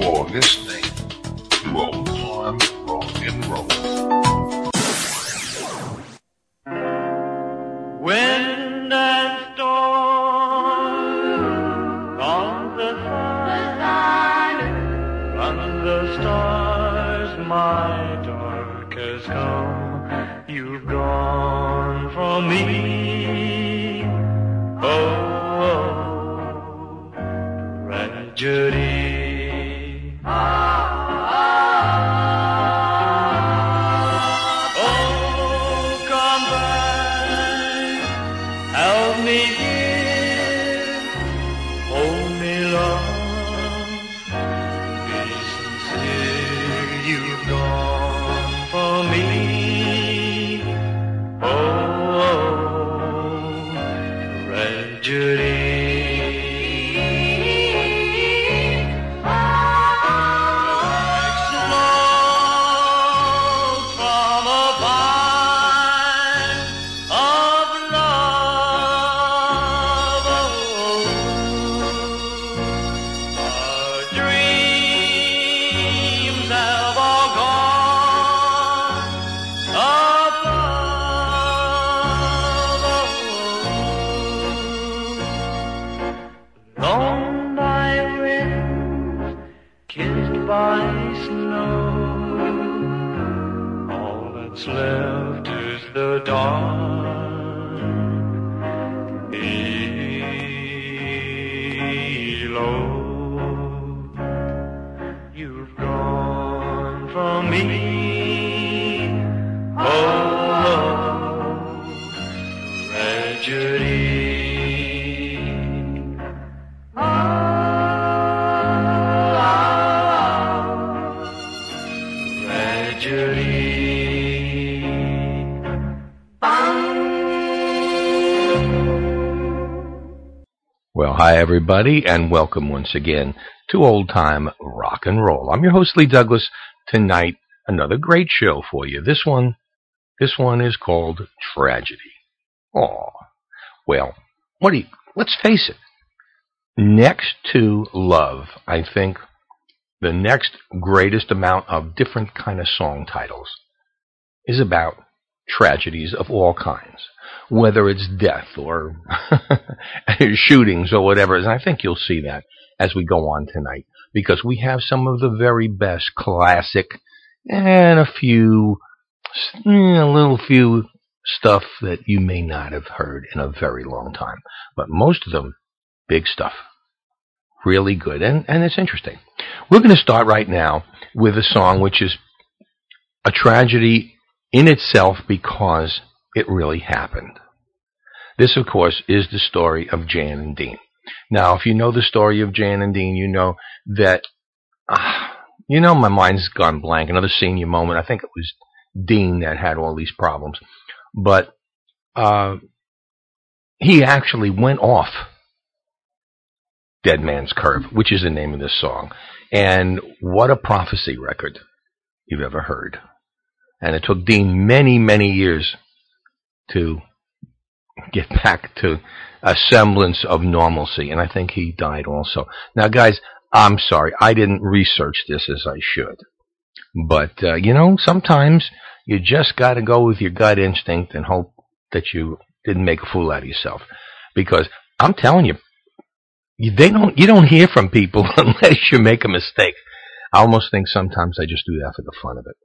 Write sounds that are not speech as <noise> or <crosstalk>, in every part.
You're listening to Old Time Rock and Roll. Everybody, and welcome once again to Old Time Rock and Roll. I'm your host Lee Douglas. Tonight, another great show for you. This one, this one is called Tragedy. Oh, well, what do you? Let's face it. Next to love, I think the next greatest amount of different kind of song titles is about tragedies of all kinds, whether it's death or <laughs> shootings or whatever. And I think you'll see that as we go on tonight because we have some of the very best classic and a few, a little few stuff that you may not have heard in a very long time. But most of them, big stuff. Really good. And, and it's interesting. We're going to start right now with a song which is a tragedy in itself because it really happened. This, of course, is the story of Jan and Dean. Now, if you know the story of Jan and Dean, you know that, uh, you know, my mind's gone blank. Another senior moment. I think it was Dean that had all these problems. But uh, he actually went off Dead Man's Curve, which is the name of this song. And what a prophecy record you've ever heard. And it took Dean many, many years to get <laughs> back to a semblance of normalcy. And I think he died also. Now, guys, I'm sorry. I didn't research this as I should. But, uh, you know, sometimes you just got to go with your gut instinct and hope that you didn't make a fool out of yourself. Because I'm telling you, they don't, you don't hear from people <laughs> unless you make a mistake. I almost think sometimes I just do that for the fun of it.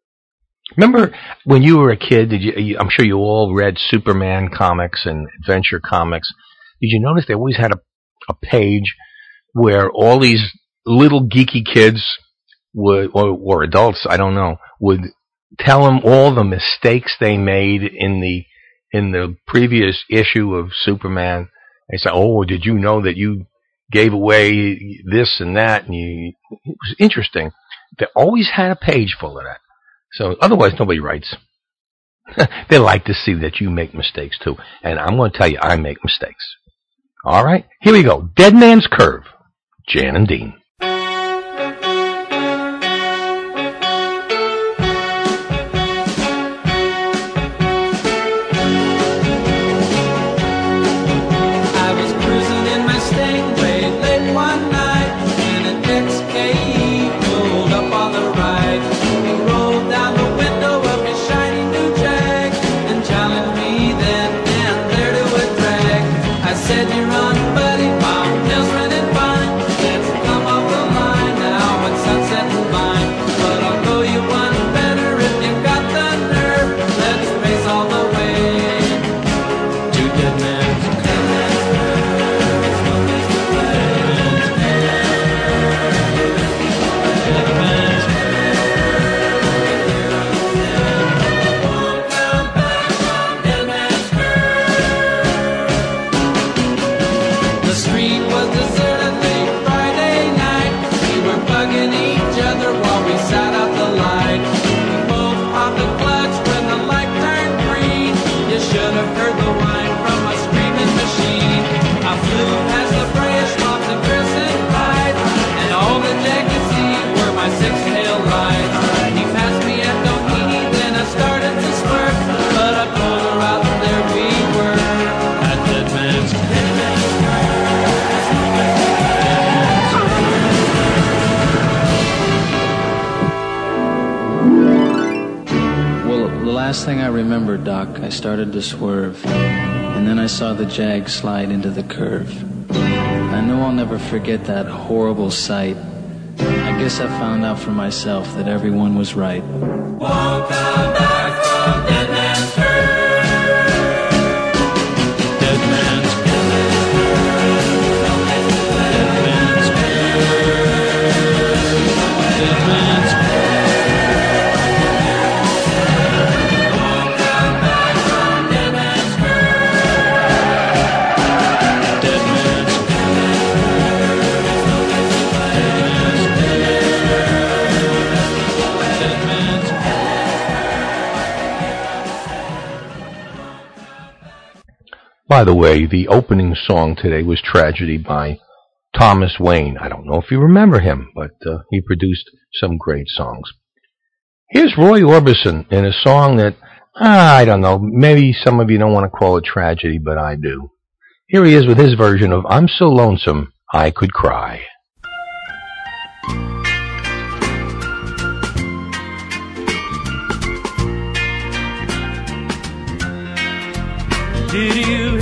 Remember when you were a kid? Did you? you- I'm sure you all read Superman comics and adventure comics. Did you notice they always had a a page where all these little geeky kids would, or, or adults, I don't know, would tell them all the mistakes they made in the in the previous issue of Superman. They say, "Oh, did you know that you gave away this and that?" And you, it was interesting. They always had a page full of that. So otherwise, nobody writes. <laughs> they like to see that you make mistakes too. And I'm going to tell you, I make mistakes. All right, here we go. Dead Man's Curve, Jan and Dean. Thing I remember, Doc, I started to swerve, and then I saw the Jag slide into the curve. I know I'll never forget that horrible sight. I guess I found out for myself that everyone was right. Won't come back from Dead By the way, the opening song today was Tragedy by Thomas Wayne. I don't know if you remember him, but uh, he produced some great songs. Here's Roy Orbison in a song that, ah, I don't know, maybe some of you don't want to call it tragedy, but I do. Here he is with his version of I'm So Lonesome I Could Cry. Did you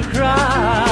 to cry.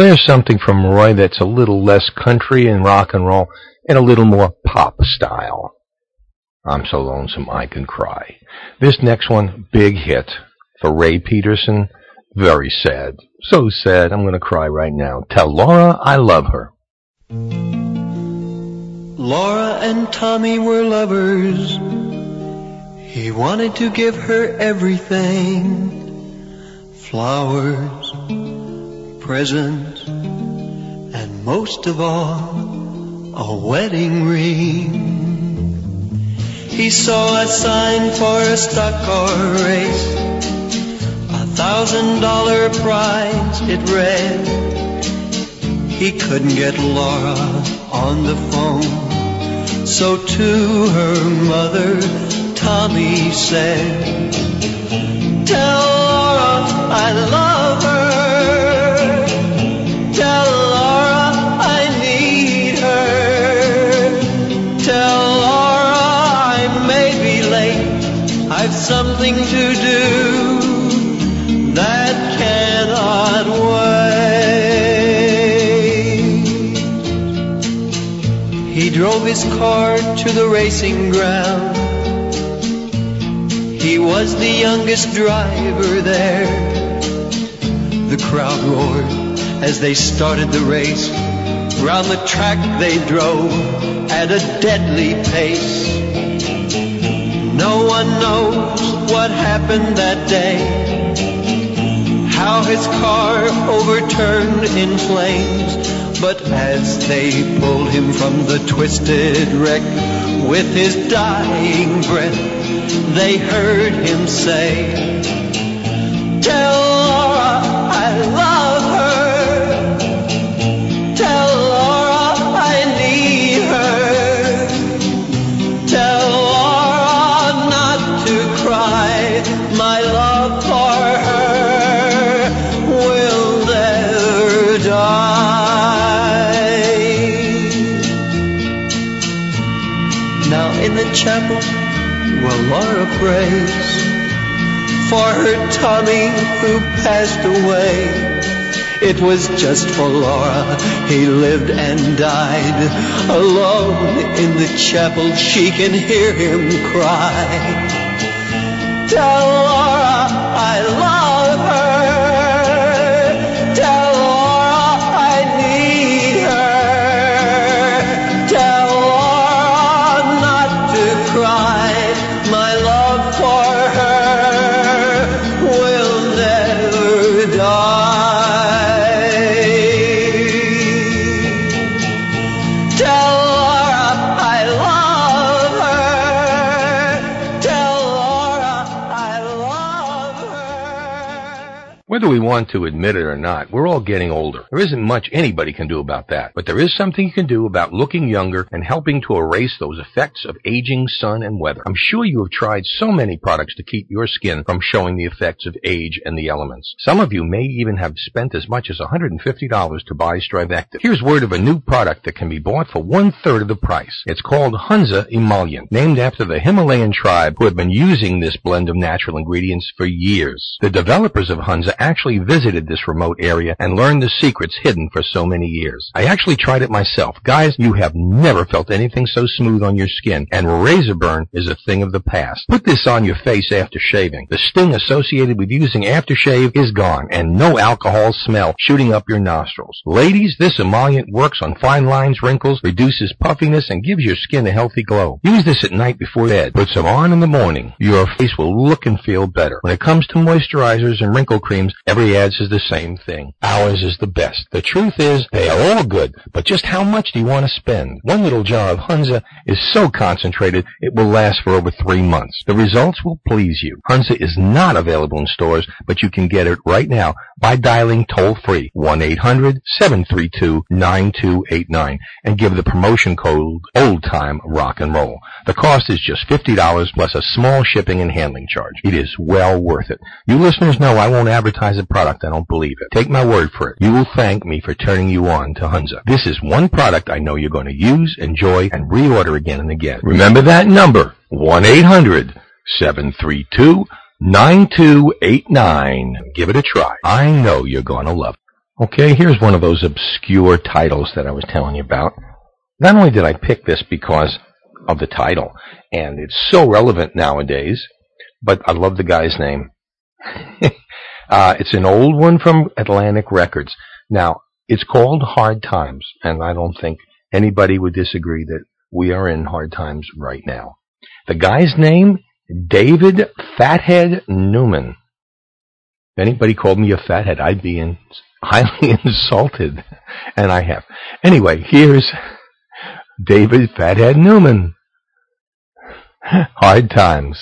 There's something from Roy that's a little less country and rock and roll and a little more pop style. I'm so lonesome I can cry. This next one, big hit for Ray Peterson. Very sad. So sad. I'm going to cry right now. Tell Laura I love her. Laura and Tommy were lovers. He wanted to give her everything flowers, presents, and most of all, a wedding ring. He saw a sign for a stock car race, a thousand dollar prize, it read. He couldn't get Laura on the phone. So to her mother, Tommy said, Tell Laura I love something to do that cannot wait. He drove his car to the racing ground. He was the youngest driver there. The crowd roared as they started the race. Round the track they drove at a deadly pace. No one knows what happened that day. How his car overturned in flames. But as they pulled him from the twisted wreck with his dying breath, they heard him say, Tell chapel where Laura prays for her Tommy who passed away. It was just for Laura he lived and died. Alone in the chapel she can hear him cry. Tell want to admit it or not, we're all getting older. There isn't much anybody can do about that. But there is something you can do about looking younger and helping to erase those effects of aging, sun, and weather. I'm sure you have tried so many products to keep your skin from showing the effects of age and the elements. Some of you may even have spent as much as $150 to buy Strivectin. Here's word of a new product that can be bought for one third of the price. It's called Hunza Emollient, named after the Himalayan tribe who have been using this blend of natural ingredients for years. The developers of Hunza actually visited this remote area and learned the secrets hidden for so many years. I actually tried it myself. Guys, you have never felt anything so smooth on your skin, and razor burn is a thing of the past. Put this on your face after shaving. The sting associated with using aftershave is gone, and no alcohol smell shooting up your nostrils. Ladies, this emollient works on fine lines, wrinkles, reduces puffiness, and gives your skin a healthy glow. Use this at night before bed. Put some on in the morning. Your face will look and feel better. When it comes to moisturizers and wrinkle creams, every says the same thing. Ours is the best. The truth is, they are all good, but just how much do you want to spend? One little jar of Hunza is so concentrated, it will last for over three months. The results will please you. Hunza is not available in stores, but you can get it right now by dialing toll free 1-800-732-9289 and give the promotion code old time rock and roll. The cost is just $50 plus a small shipping and handling charge. It is well worth it. You listeners know I won't advertise a product I don't believe it. Take my word for it. You will thank me for turning you on to Hunza. This is one product I know you're going to use, enjoy, and reorder again and again. Remember that number, 1-800-732-9289. Give it a try. I know you're going to love it. Okay, here's one of those obscure titles that I was telling you about. Not only did I pick this because of the title, and it's so relevant nowadays, but I love the guy's name. <laughs> uh, it's an old one from Atlantic Records. Now, it's called Hard Times, and I don't think anybody would disagree that we are in hard times right now. The guy's name, David Fathead Newman. If anybody called me a fathead, I'd be in, highly <laughs> insulted, and I have. Anyway, here's David Fathead Newman. Hard times.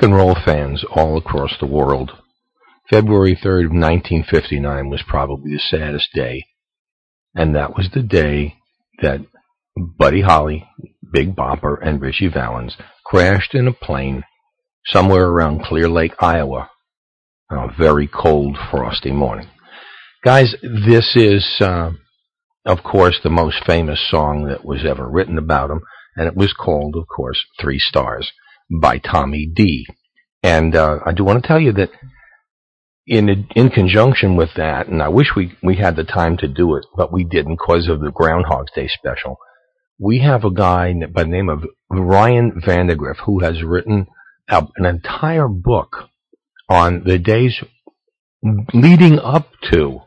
Rock and roll fans all across the world, February 3rd of 1959 was probably the saddest day. And that was the day that Buddy Holly, Big Bopper, and Ritchie Valens crashed in a plane somewhere around Clear Lake, Iowa, on a very cold, frosty morning. Guys, this is, uh, of course, the most famous song that was ever written about him, and it was called, of course, Three Stars by Tommy Dee. And uh, I do want to tell you that in in conjunction with that, and I wish we we had the time to do it, but we didn't because of the Groundhog's Day special. We have a guy by the name of Ryan Vandegrift who has written a, an entire book on the days leading up to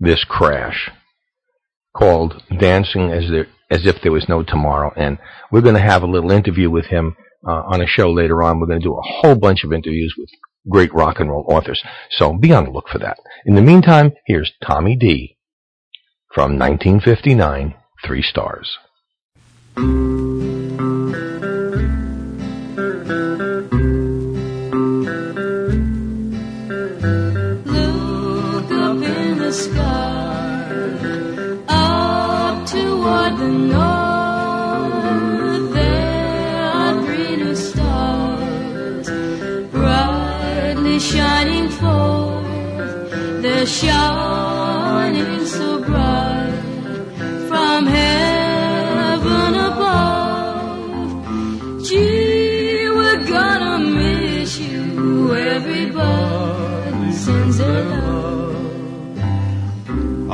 this crash called Dancing as there as if there was no tomorrow. And we're going to have a little interview with him uh, on a show later on. We're going to do a whole bunch of interviews with great rock and roll authors. So be on the look for that. In the meantime, here's Tommy Dee from 1959, Three Stars.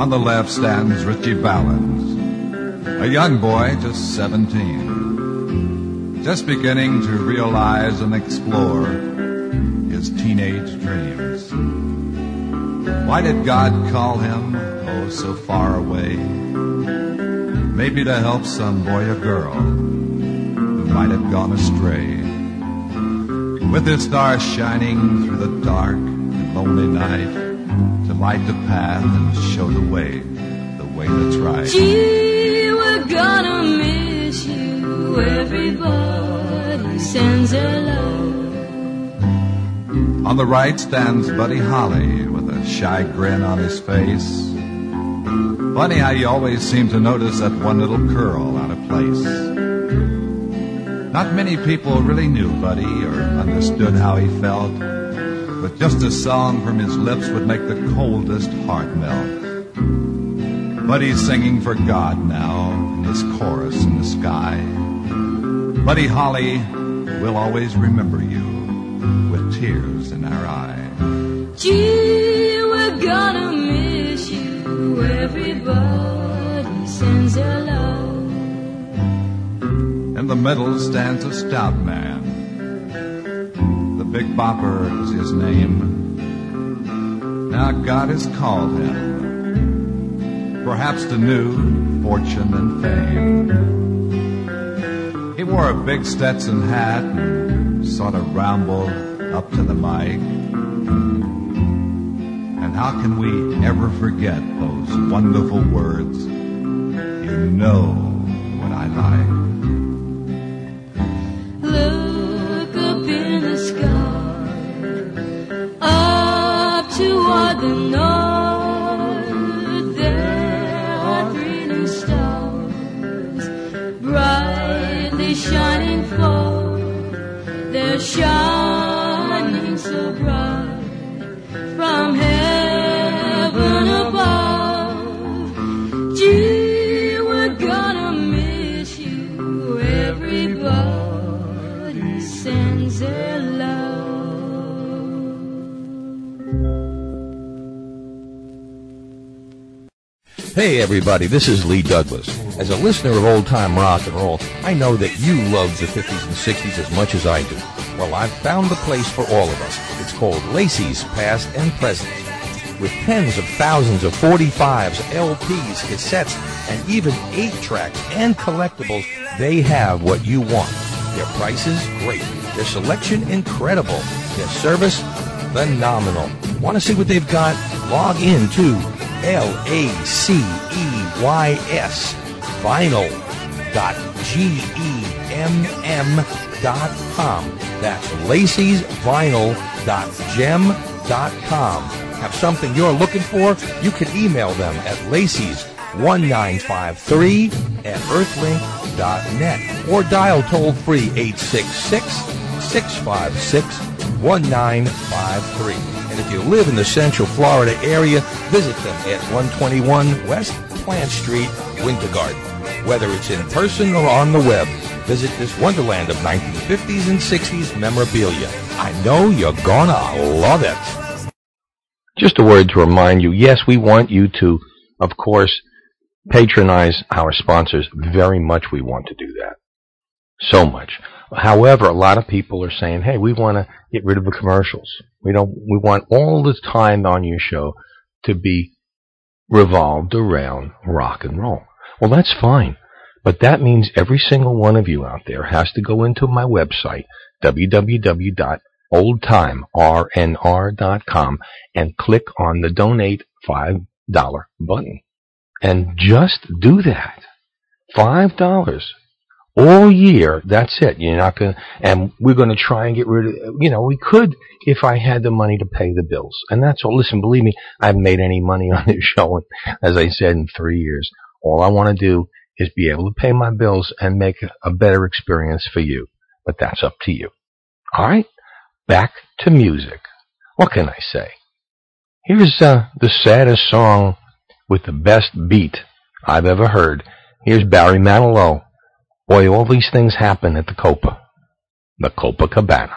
On the left stands Ritchie Valens, a young boy, just 17, just beginning to realize and explore his teenage dreams. Why did God call him, oh, so far away? Maybe to help some boy or girl who might have gone astray. With his stars shining through the dark and lonely night, light the path and show the way, the way that's right. Gee, we're gonna miss you. Everybody sends their love. On the right stands Buddy Holly with a shy grin on his face. Funny how you always seem to notice that one little curl out of place. Not many people really knew Buddy or understood how he felt, but just a song from his lips would make the coldest heart melt. Buddy's singing for God now in his chorus in the sky. Buddy Holly, we'll always remember you with tears in our eyes. Gee, we're gonna miss you. Everybody sends their love. In the middle stands a stout man. Big Bopper is his name. Now God has called him, perhaps to new fortune and fame. He wore a big Stetson hat and sort of rambled up to the mic. And how can we ever forget those wonderful words? You know what I like. Hey everybody, this is Lee Douglas. As a listener of old time rock and roll, I know that you love the 50s and 60s as much as I do. Well, I've found the place for all of us. It's called Lacey's Past and Present. With tens of thousands of 45s, LPs, cassettes, and even 8 tracks and collectibles, they have what you want. Their prices, great. Their selection, incredible. Their service, phenomenal. Want to see what they've got? Log in to L-A-C-E-Y-S vinyl dot G-E-M-M laceysvinyl.gemm.com. That's laceysvinyl.gemm.com. Have something you're looking for? You can email them at laceys1953 at earthlink.net or dial toll free 866 656 1953. And if you live in the Central Florida area, visit them at 121 West Plant Street, Winter Garden. Whether it's in person or on the web, visit this wonderland of 1950s and 60s memorabilia. I know you're gonna love it. Just a word to remind you, yes, we want you to, of course, patronize our sponsors. Very much we want to do that. So much. However, a lot of people are saying, hey, we want to get rid of the commercials. We don't, we want all the time on your show to be revolved around rock and roll. Well, that's fine. But that means every single one of you out there has to go into my website, www.oldtimernr.com, and click on the donate $5 button. And just do that. $5 all year. That's it. You're not going to, and we're going to try and get rid of, you know, we could if I had the money to pay the bills. And that's all. Listen, believe me, I haven't made any money <laughs> on this show, as I said, in three years. All I want to do is be able to pay my bills and make a better experience for you. But that's up to you. All right. Back to music. What can I say? Here's uh, the saddest song with the best beat I've ever heard. Here's Barry Manilow. Boy, all these things happen at the Copa. The Copacabana.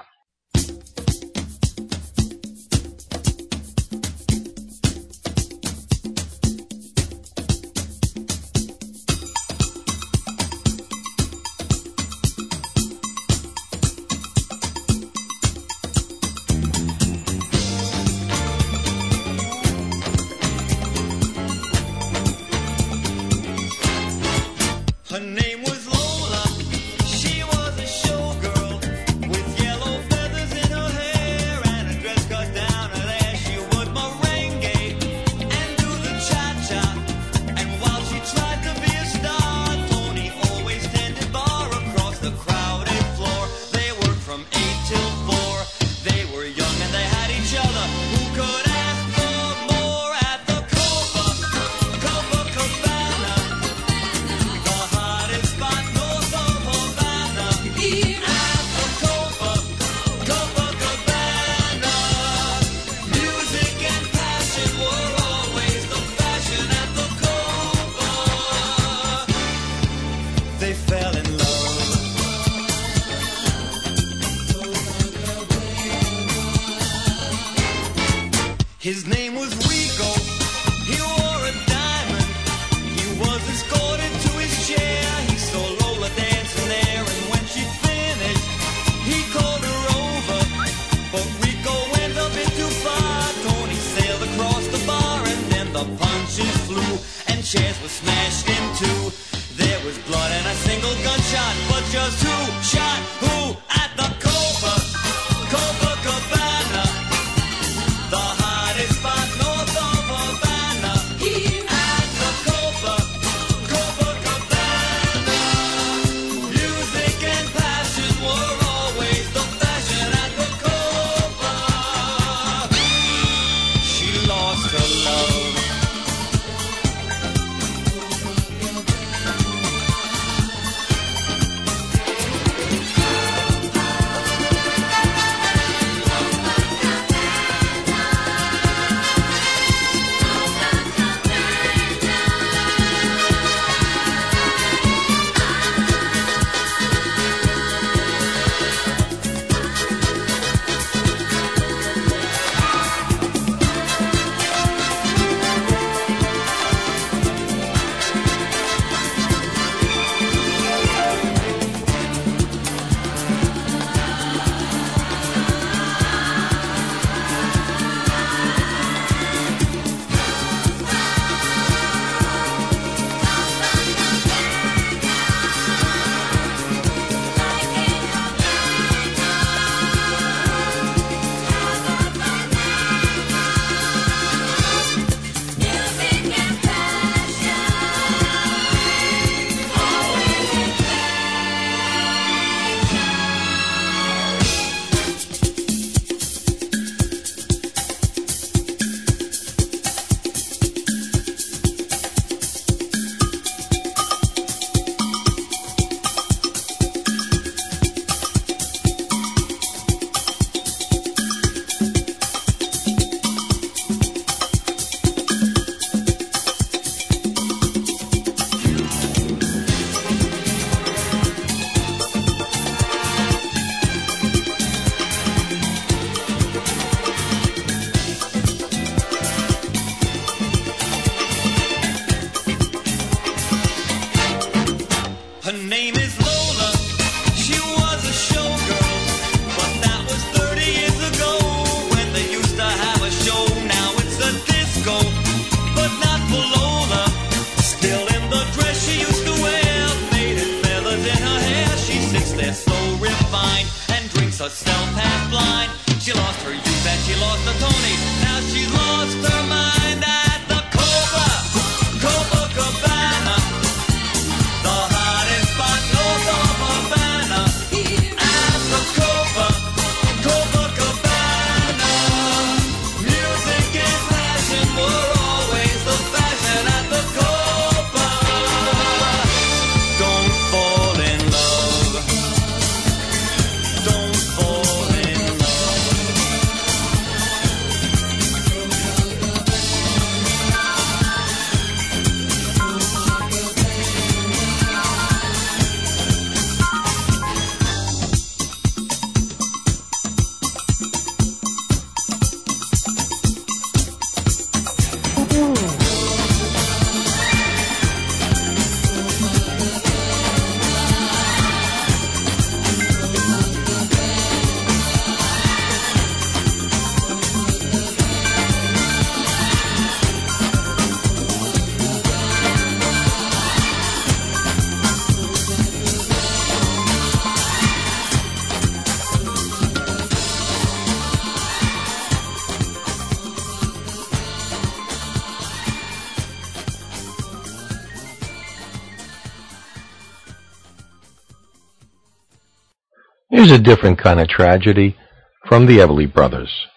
Here's a different kind of tragedy from the Everly Brothers.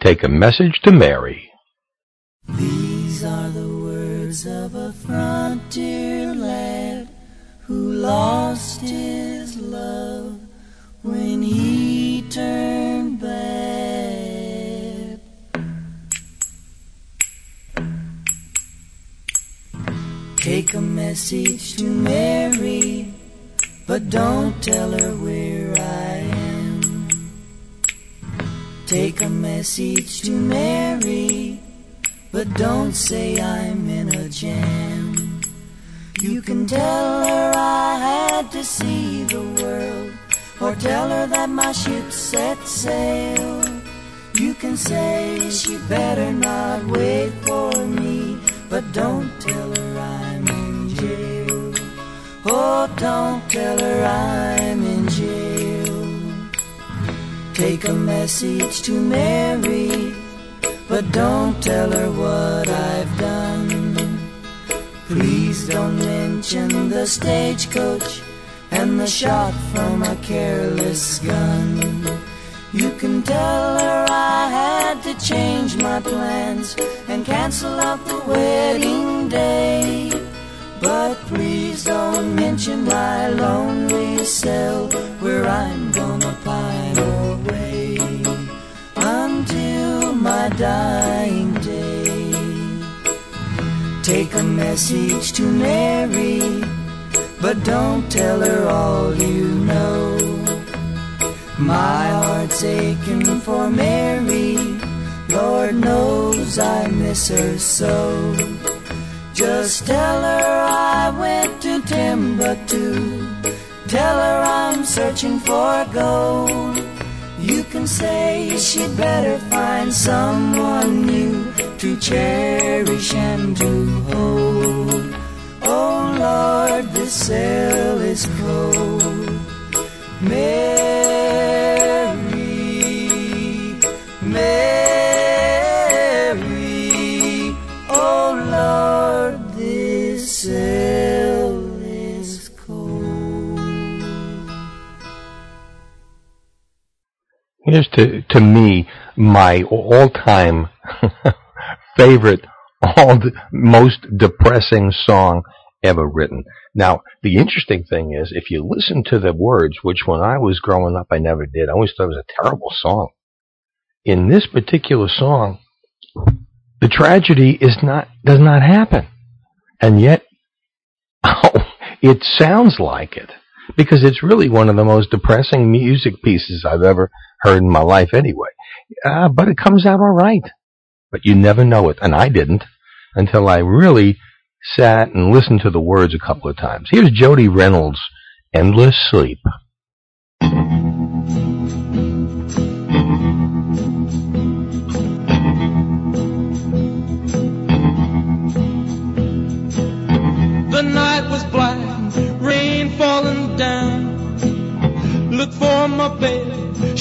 Take a message to Mary. These are the words of a frontier lad who lost his love when he turned bad. Take a message to Mary, but don't tell her where I am. Take a message to Mary, but don't say I'm in a jam. You can tell her I had to see the world, or tell her that my ship set sail. You can say she better not wait for me, but don't tell her. Oh, don't tell her I'm in jail. Take a message to Mary, but don't tell her what I've done. Please don't mention the stagecoach and the shot from a careless gun. You can tell her I had to change my plans and cancel out the wedding day. But please don't mention my lonely cell where I'm gonna pine away until my dying day. Take a message to Mary, but don't tell her all you know. My heart's aching for Mary, Lord knows I miss her so. Just tell her Timbuktu. Tell her I'm searching for gold. You can say she'd better find someone new to cherish and to hold. Oh Lord, this cell is cold. Mary, Here's to, to me, my all-time <laughs> favorite, all the most depressing song ever written. Now, the interesting thing is, if you listen to the words, which when I was growing up I never did, I always thought it was a terrible song. In this particular song, the tragedy is not, does not happen. And yet, <laughs> oh, it sounds like it. Because it's really one of the most depressing music pieces I've ever heard in my life anyway. Uh, but it comes out alright. But you never know it. And I didn't until I really sat and listened to the words a couple of times. Here's Jody Reynolds, Endless Sleep.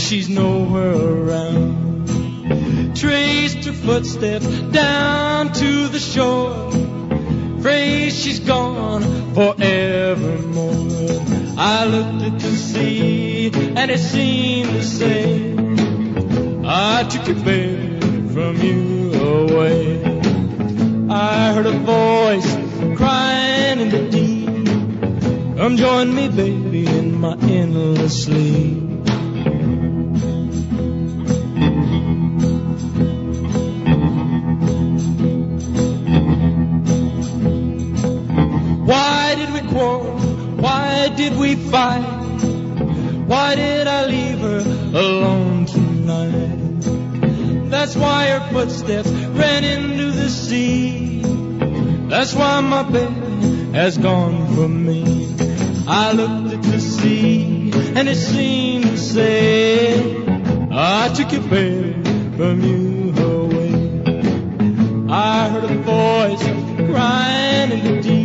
She's nowhere around. traced her footsteps down to the shore. Afraid she's gone forevermore. I looked at the sea and it seemed to say, I took your baby from you away. I heard a voice crying in the deep. Come join me, baby, in my endless sleep. Did we quarrel? Why did we fight? Why did I leave her alone tonight? That's why her footsteps ran into the sea. That's why my baby has gone from me. I looked at the sea and it seemed to say, I took your baby from you away. I heard a voice crying in the deep.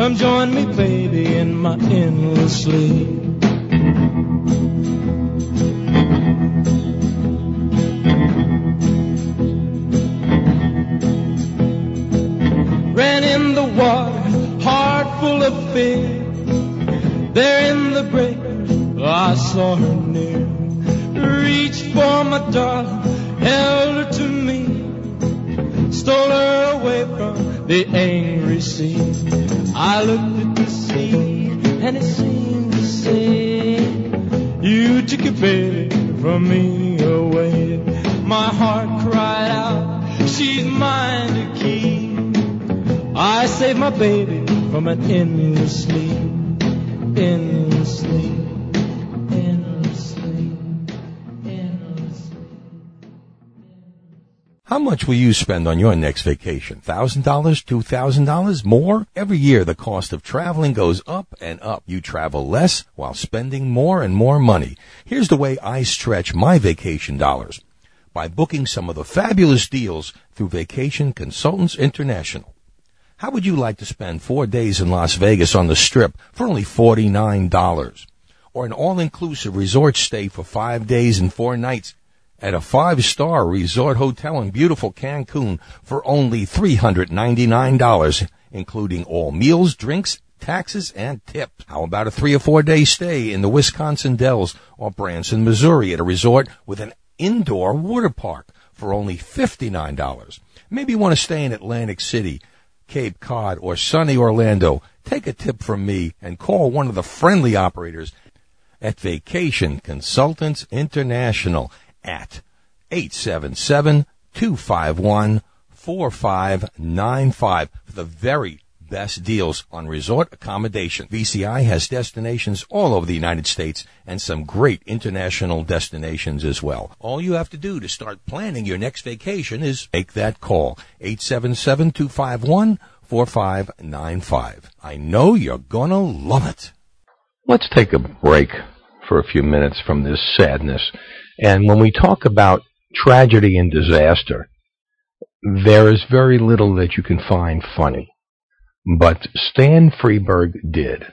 Come join me, baby, in my endless sleep. Ran in the water, heart full of fear. There in the breakers, I saw her near. Reached for my darling, held her to me, stole her away from the angry sea. I looked at the sea and it seemed to say, You took your baby from me away. My heart cried out, She's mine to keep. I saved my baby from an endless sleep, endless How much will you spend on your next vacation? $1,000? $2,000? More? Every year the cost of traveling goes up and up. You travel less while spending more and more money. Here's the way I stretch my vacation dollars. By booking some of the fabulous deals through Vacation Consultants International. How would you like to spend four days in Las Vegas on the strip for only $49? Or an all-inclusive resort stay for five days and four nights at a five-star resort hotel in beautiful Cancun for only $399, including all meals, drinks, taxes, and tips. How about a three or four day stay in the Wisconsin Dells or Branson, Missouri at a resort with an indoor water park for only $59? Maybe you want to stay in Atlantic City, Cape Cod, or sunny Orlando. Take a tip from me and call one of the friendly operators at Vacation Consultants International at 877-251-4595 for the very best deals on resort accommodation. VCI has destinations all over the United States and some great international destinations as well. All you have to do to start planning your next vacation is make that call. 877-251-4595. I know you're gonna love it. Let's take a break for a few minutes from this sadness. And when we talk about tragedy and disaster, there is very little that you can find funny. But Stan Freberg did.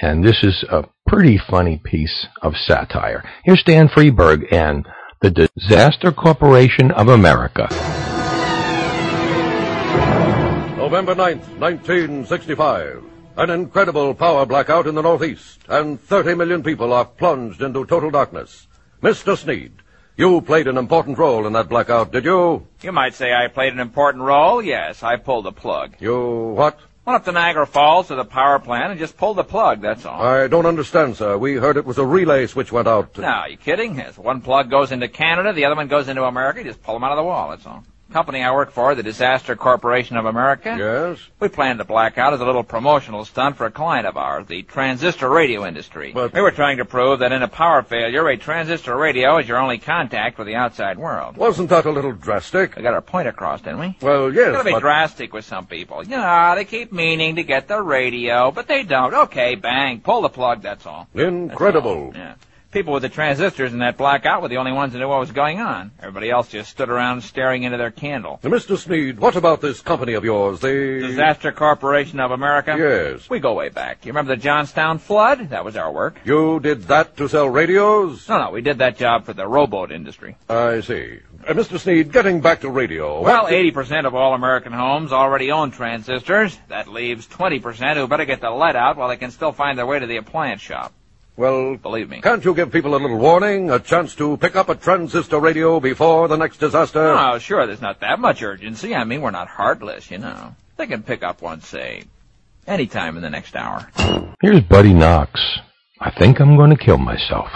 And this is a pretty funny piece of satire. Here's Stan Freberg and the Disaster Corporation of America. November 9th, 1965. An incredible power blackout in the Northeast, and 30 million people are plunged into total darkness. Mr. Sneed, you played an important role in that blackout, did you? You might say I played an important role. Yes, I pulled the plug. You what? Went up to Niagara Falls to the power plant and just pulled the plug, that's all. I don't understand, sir. We heard it was a relay switch went out. No, are you kidding? Yes, one plug goes into Canada, the other one goes into America. You just pull them out of the wall, that's all. Company I work for, the Disaster Corporation of America. Yes? We planned a blackout as a little promotional stunt for a client of ours, the transistor radio industry. But- We were trying to prove that in a power failure, a transistor radio is your only contact with the outside world. Wasn't that a little drastic? We got our point across, didn't we? Well, yes, Gotta be but... drastic with some people. You know, they keep meaning to get the radio, but they don't. Okay, bang, pull the plug, that's all. Incredible. Yeah. People with the transistors in that blackout were the only ones that knew what was going on. Everybody else just stood around staring into their candle. Now, Mr. Sneed, what about this company of yours, the... Disaster Corporation of America? Yes. We go way back. You remember the Johnstown flood? That was our work. You did that to sell radios? No, no, we did that job for the rowboat industry. I see. Uh, Mr. Sneed, getting back to radio. Well, what- 80% of all American homes already own transistors. That leaves 20% who better get the lead out while they can still find their way to the appliance shop. Well, Believe me. can't you give people a little warning, a chance to pick up a transistor radio before the next disaster? Oh, sure, there's not that much urgency. I mean, we're not heartless, you know. They can pick up one, say, any time in the next hour. Here's Buddy Knox. I think I'm going to kill myself.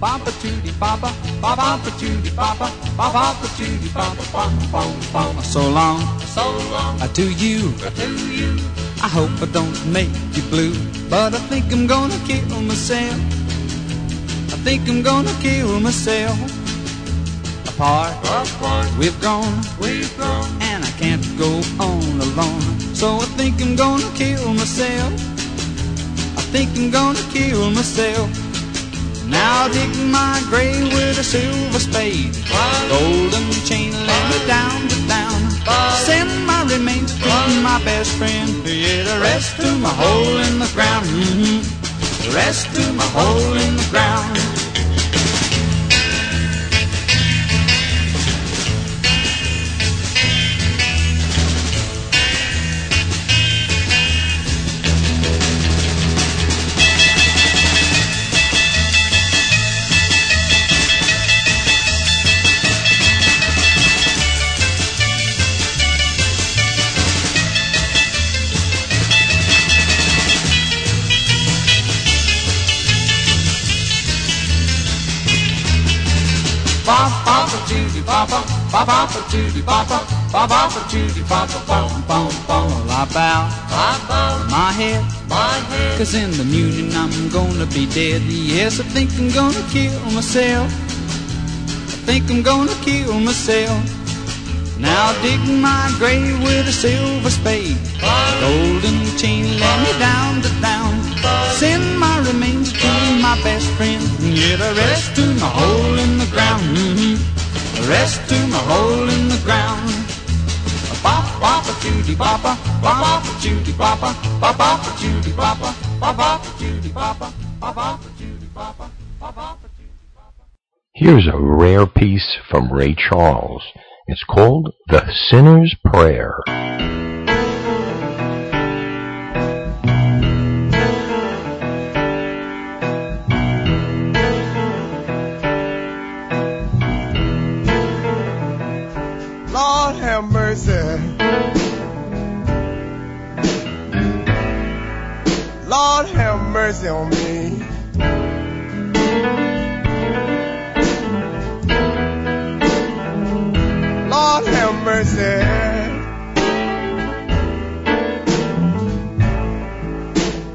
Papa tootie papa, papa tootie papa, papa tootie papa, papa, papa, papa. So long, so long, to you, to you. I hope I don't make you blue, but I think I'm gonna kill myself. I think I'm gonna kill myself. Apart, apart, we've grown, we've grown, and I can't go on alone. So I think I'm gonna kill myself. I think I'm gonna kill myself. Now dig my grave with a silver spade. Golden chain let me down to down. Send my remains to my best friend. Yeah, the rest to my hole in the ground. hmm The rest to my hole in the ground. Tootie, papa, papa, papa, tootie, papa, papa, papa, tootie, papa, bum, bum, bum. I bow, I bow my head. Cause in the morning I'm gonna be dead. Yes, I think I'm gonna kill myself. I think I'm gonna kill myself. Now dig my grave with a silver spade. Golden chain let me down to down. Send my remains to my best friend. Yeah, the rest to my hole in the ground. hmm The rest to my hole in the ground. Papa, papa, tootie, papa, papa, tootie, papa, papa, tootie, papa, papa, tootie, papa, papa, tootie, papa, papa. Here's a rare piece from Ray Charles. It's called The Sinner's Prayer. Mercy on me. Lord have mercy.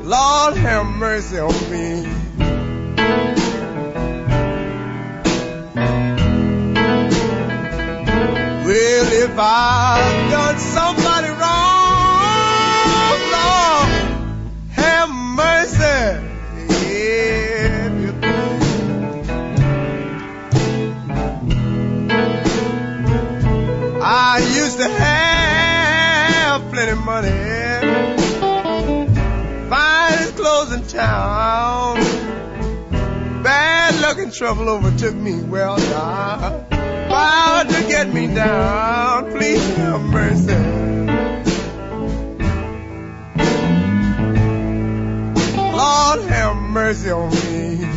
Lord have mercy on me. Well, if I've and trouble overtook me. Well, now power to get me down. Please have mercy. Lord have mercy on me.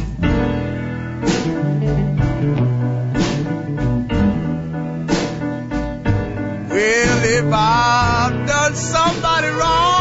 Well, if I've done somebody wrong,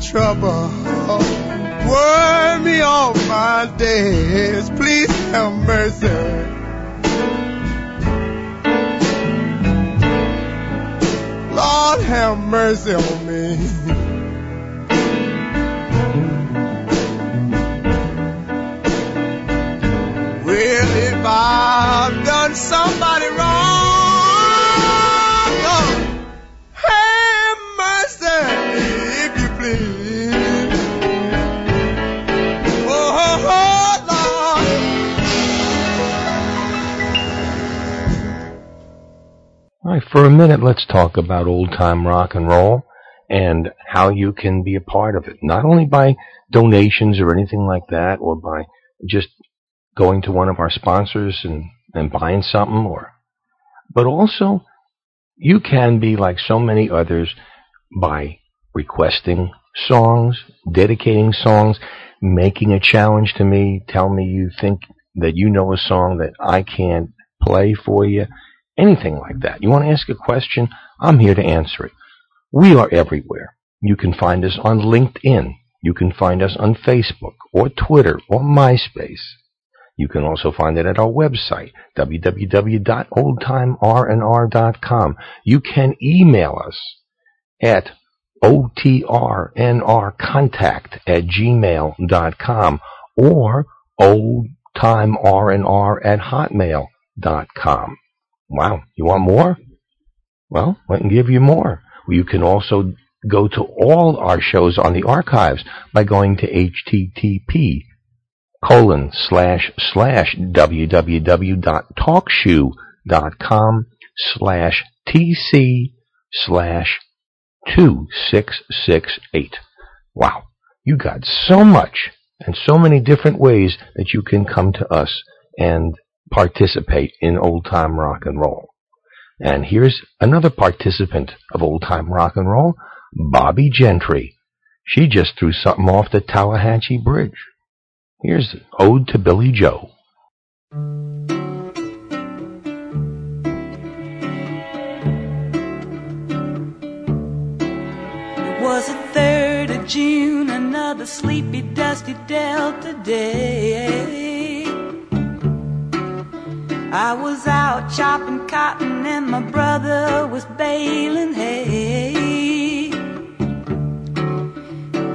trouble. Worry me all my days. Please have mercy. Lord have mercy for a minute, let's talk about old time rock and roll and how you can be a part of it. Not only by donations or anything like that, or by just going to one of our sponsors and, and buying something, or, but also you can be like so many others by requesting songs, dedicating songs, making a challenge to me, tell me you think that you know a song that I can't play for you, anything like that. You want to ask a question? I'm here to answer it. We are everywhere. You can find us on LinkedIn. You can find us on Facebook or Twitter or MySpace. You can also find it at our website, www.oldtimernr.com. You can email us at otrnrcontact at gmail.com or oldtimernr at hotmail.com. Wow, you want more? Well, I can give you more. You can also go to all our shows on the archives by going to http colon slash slash www.talkshoe.com slash tc slash 2668. Wow. You got so much and so many different ways that you can come to us and participate in old time rock and roll. And here's another participant of old time rock and roll, Bobbie Gentry. She just threw something off the Tallahatchie Bridge. Here's Ode to Billie Joe. It was the 3rd of June, another sleepy, dusty Delta day. I was out chopping cotton and my brother was baling hay.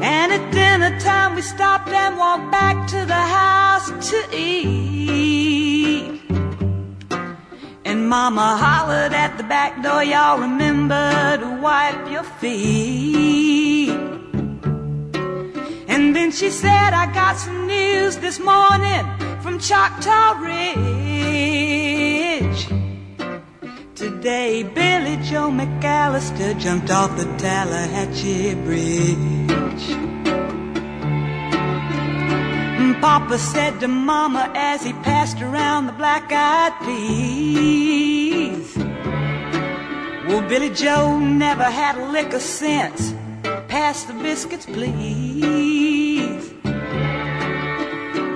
And at dinner time we stopped and walked back to the house to eat. And mama hollered at the back door, y'all remember to wipe your feet. And then she said, I got some news this morning from Choctaw Ridge. Today, Billie Joe McAllister jumped off the Tallahatchie Bridge. Papa said to Mama as he passed around the black eyed peas. Well, Billie Joe never had a lick of sense. Pass the biscuits, please.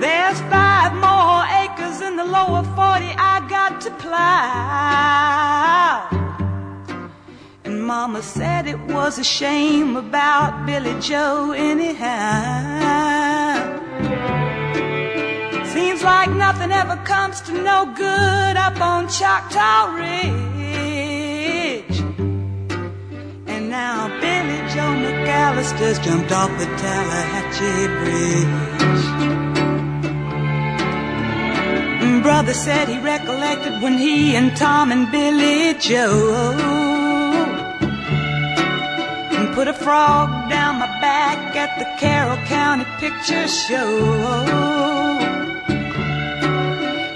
There's five more acres in the lower 40 I got to plow. And Mama said it was a shame about Billie Joe, anyhow. Seems like nothing ever comes to no good up on Choctaw Ridge. And now Billie Joe McAllister's jumped off the Tallahatchie Bridge. Brother said he recollected when he and Tom and Billie Joe put a frog down my back at the Carroll County Picture Show.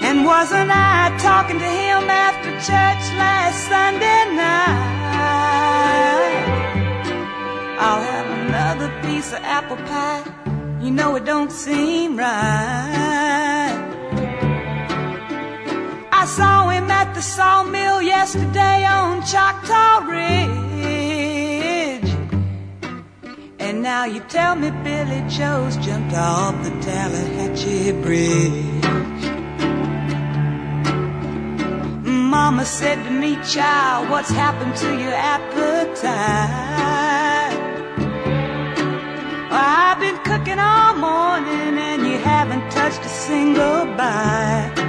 And wasn't I talking to him after church last Sunday night? I'll have another piece of apple pie. You know it don't seem right. I saw him at the sawmill yesterday on Choctaw Ridge. And now you tell me Billie Joe's jumped off the Tallahatchie Bridge. mama said to me, child, what's happened to your appetite? I've been cooking all morning and you haven't touched a single bite.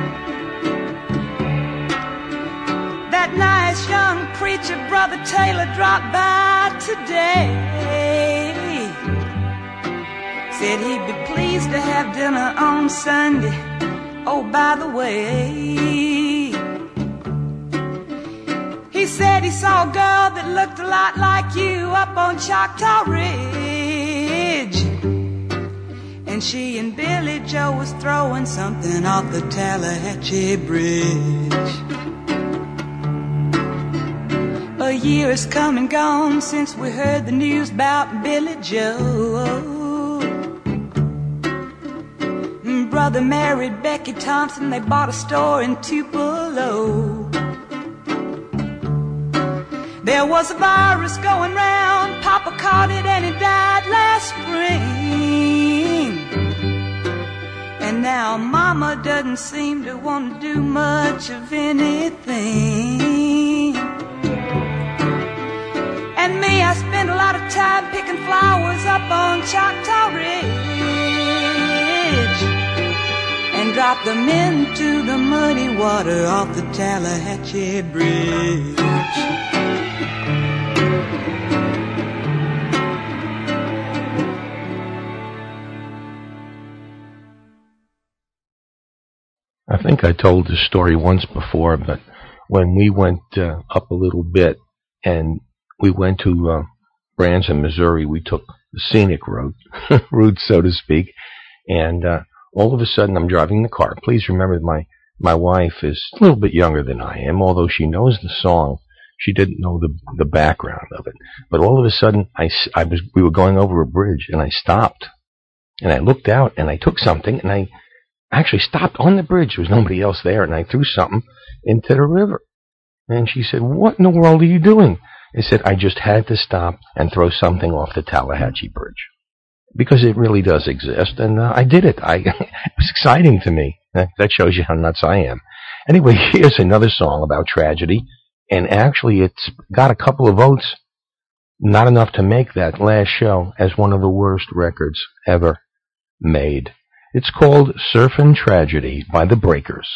That nice young preacher, Brother Taylor, dropped by today. Said he'd be pleased to have dinner on Sunday. Oh, by the way, he said he saw a girl that looked a lot like you up on Choctaw Ridge. And she and Billie Joe was throwing something off the Tallahatchie Bridge. A year has come and gone since we heard the news about Billie Joe. Brother married Becky Thompson, they bought a store in Tupelo. There was a virus going round, Papa caught it and he died last spring. And now Mama doesn't seem to want to do much of anything. And me, I spend a lot of time picking flowers up on Choctaw Ridge and drop them into the muddy water off the Tallahatchie Bridge. I think I told this story once before, but when we went uh, up a little bit and we went to uh, Branson, Missouri, we took the scenic road, <laughs> route, so to speak, and uh, all of a sudden I'm driving the car. Please remember my my wife is a little bit younger than I am, although she knows the song. She didn't know the the background of it. But all of a sudden, I, I was we were going over a bridge, and I stopped, and I looked out, and I took something, and I actually stopped on the bridge. There was nobody else there, and I threw something into the river. And she said, "What in the world are you doing?" I said, "I just had to stop and throw something off the Tallahatchie Bridge." because it really does exist, and uh, I did it. I <laughs> it was exciting to me. That, that shows you how nuts I am. Anyway, <laughs> here's another song about tragedy, and actually, it's got a couple of votes, not enough to make that last show as one of the worst records ever made. It's called Surfin' Tragedy by the Breakers.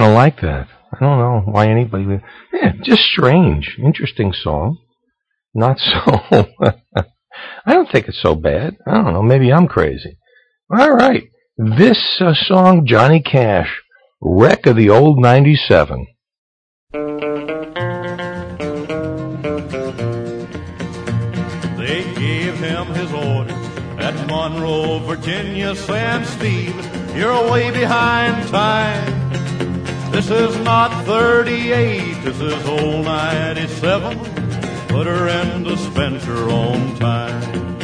Kind of like that. I don't know why anybody would. Yeah, just strange. Interesting song. Not <laughs> so. I don't think it's so bad. I don't know. Maybe I'm crazy. All right. This uh, song, Johnny Cash, Wreck of the Old 97. They gave him his orders at Monroe, Virginia, saying, Steve, you're way behind time. This is not 38, this is old 97. Put her into Spencer on time.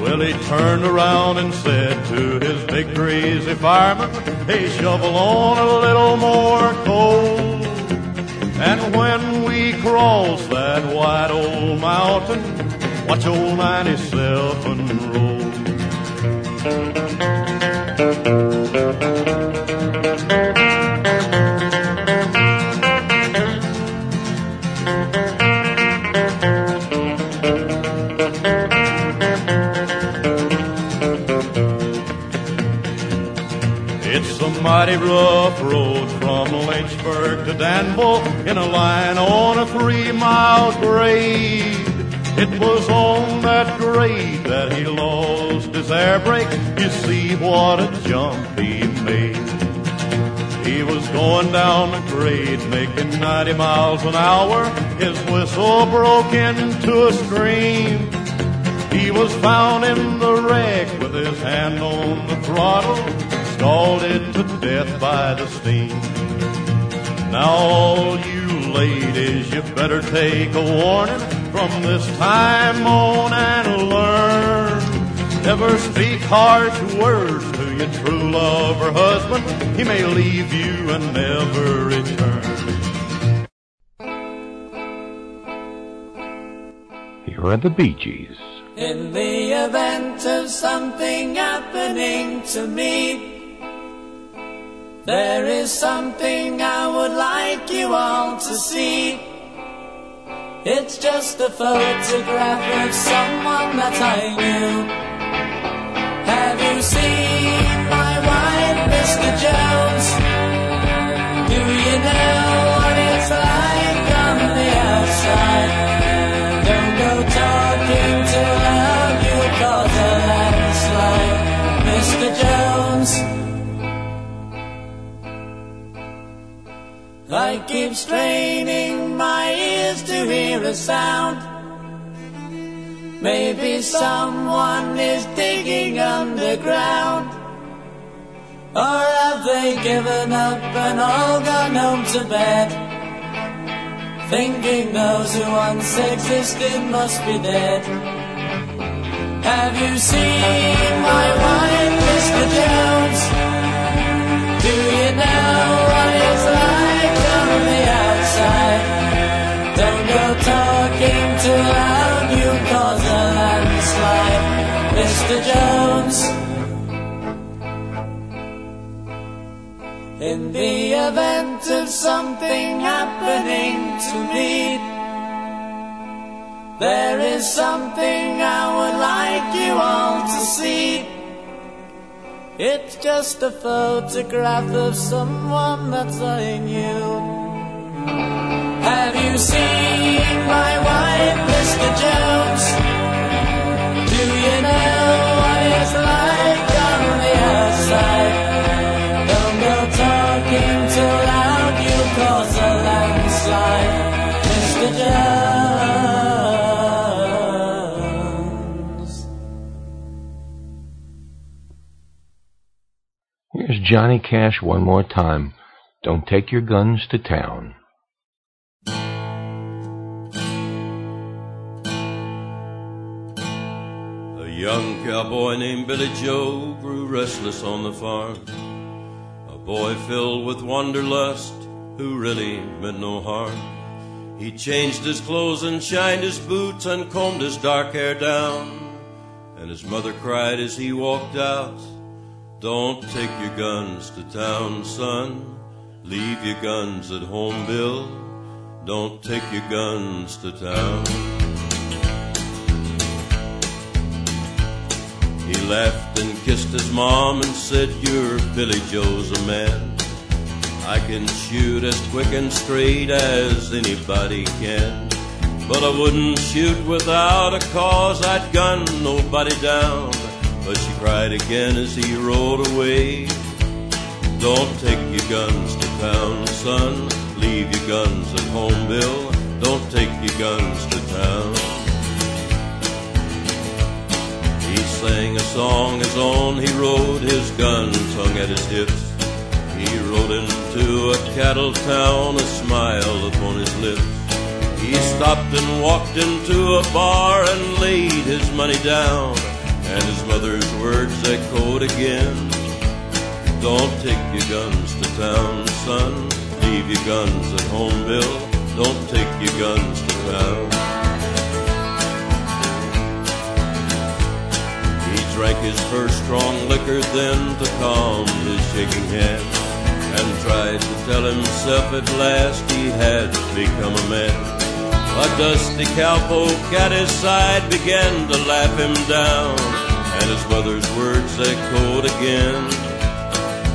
Well, he turned around and said to his big crazy fireman, Hey, shovel on a little more coal. And when we cross that wide old mountain, watch old 97 roll. Rough road from Lynchburg to Danville in a line on a three mile grade. It was on that grade that he lost his air brake. You see what a jump he made. He was going down the grade making 90 miles an hour. His whistle broke into a scream. He was found in the wreck with his hand on the throttle, scalded to death by the steam. Now all you ladies, you better take a warning from this time on and learn. Never speak harsh words to your true love or husband. He may leave you and never return. Here are the Bee Gees. In the event of something happening to me, there is something I would like you all to see. It's just a photograph of someone that I knew. Have you seen my wife, Mr. Jones? Do you know I keep straining my ears to hear a sound. Maybe someone is digging underground. Or have they given up and all gone home to bed? Thinking those who once existed must be dead. Have you seen my wife, Mr. Jones? Do you know what it's like In the event of something happening to me, there is something I would like you all to see. It's just a photograph of someone that's I knew. Have you seen my wife, Mr. Jones? Do you know what it's like on the outside? Johnny Cash one more time. Don't take your guns to town. A young cowboy named Billy Joe grew restless on the farm. A boy filled with wanderlust who really meant no harm. He changed his clothes and shined his boots and combed his dark hair down. And his mother cried as he walked out, Don't take your guns to town, son. Leave your guns at home, Bill. Don't take your guns to town. He laughed and kissed his mom and said, You're Billy Joe's a man. I can shoot as quick and straight as anybody can. But I wouldn't shoot without a cause, I'd gun nobody down. But she cried again as he rode away. Don't take your guns to town, son. Leave your guns at home, Bill. Don't take your guns to town. He sang a song his own, he rode his guns hung at his hips. He rode into a cattle town, a smile upon his lips. He stopped and walked into a bar and laid his money down, and his mother's words echoed again. Don't take your guns to town, son. Leave your guns at home, Bill. Don't take your guns to town. He drank his first strong liquor then to calm his shaking hand and tried to tell himself at last he had become a man. A dusty cowpoke at his side began to laugh him down, and his mother's words echoed again.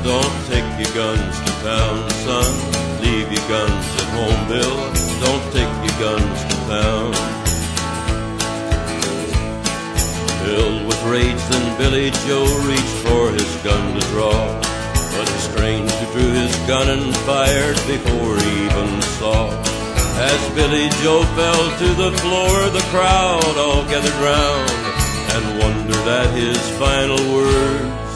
Don't take your guns to town, son. Leave your guns at home, Bill. Don't take your guns to town. Filled with rage, then Billy Joe reached for his gun to draw. But the stranger drew his gun and fired before he even saw. As Billy Joe fell to the floor, the crowd all gathered round and wondered at his final words.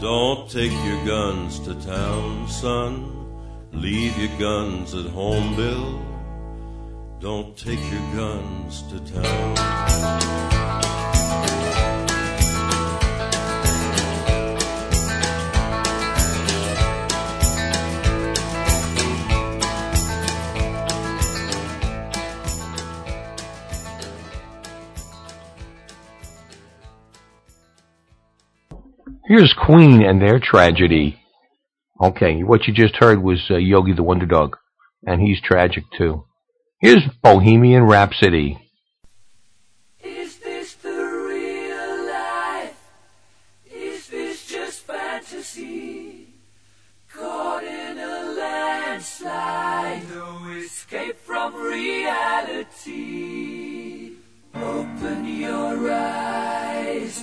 Don't take your guns to town, son. Leave your guns at home, Bill. Don't take your guns to town. Here's Queen and their tragedy. Okay, what you just heard was uh, Yogi the Wonder Dog, and he's tragic too. Here's Bohemian Rhapsody. Is this the real life? Is this just fantasy? Caught in a landslide, no escape from reality. Open your eyes,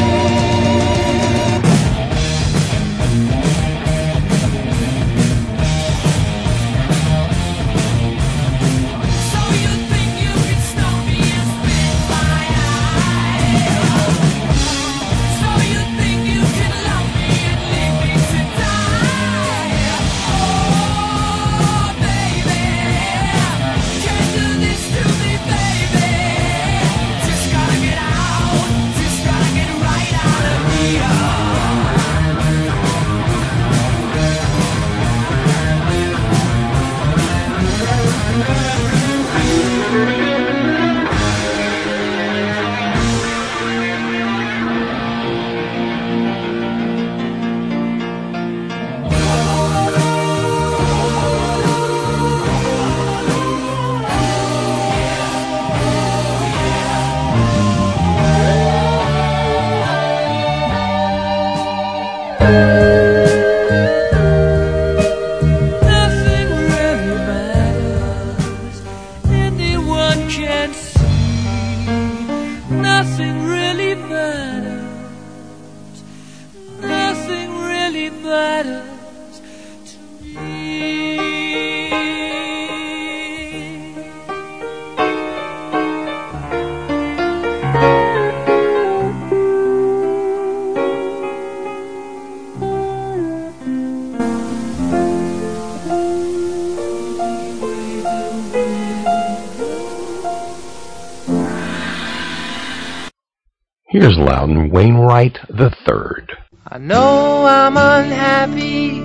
Here's Loudon Wainwright Third. I know I'm unhappy.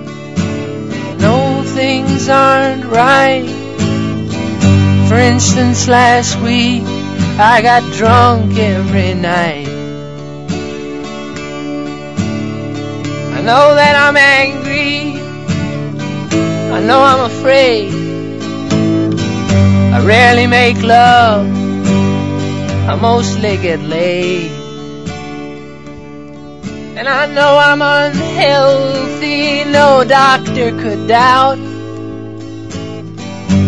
know things aren't right. For instance, last week I got drunk every night. I know that I'm angry. I know I'm afraid. I rarely make love. I mostly get laid. And I know I'm unhealthy, no doctor could doubt.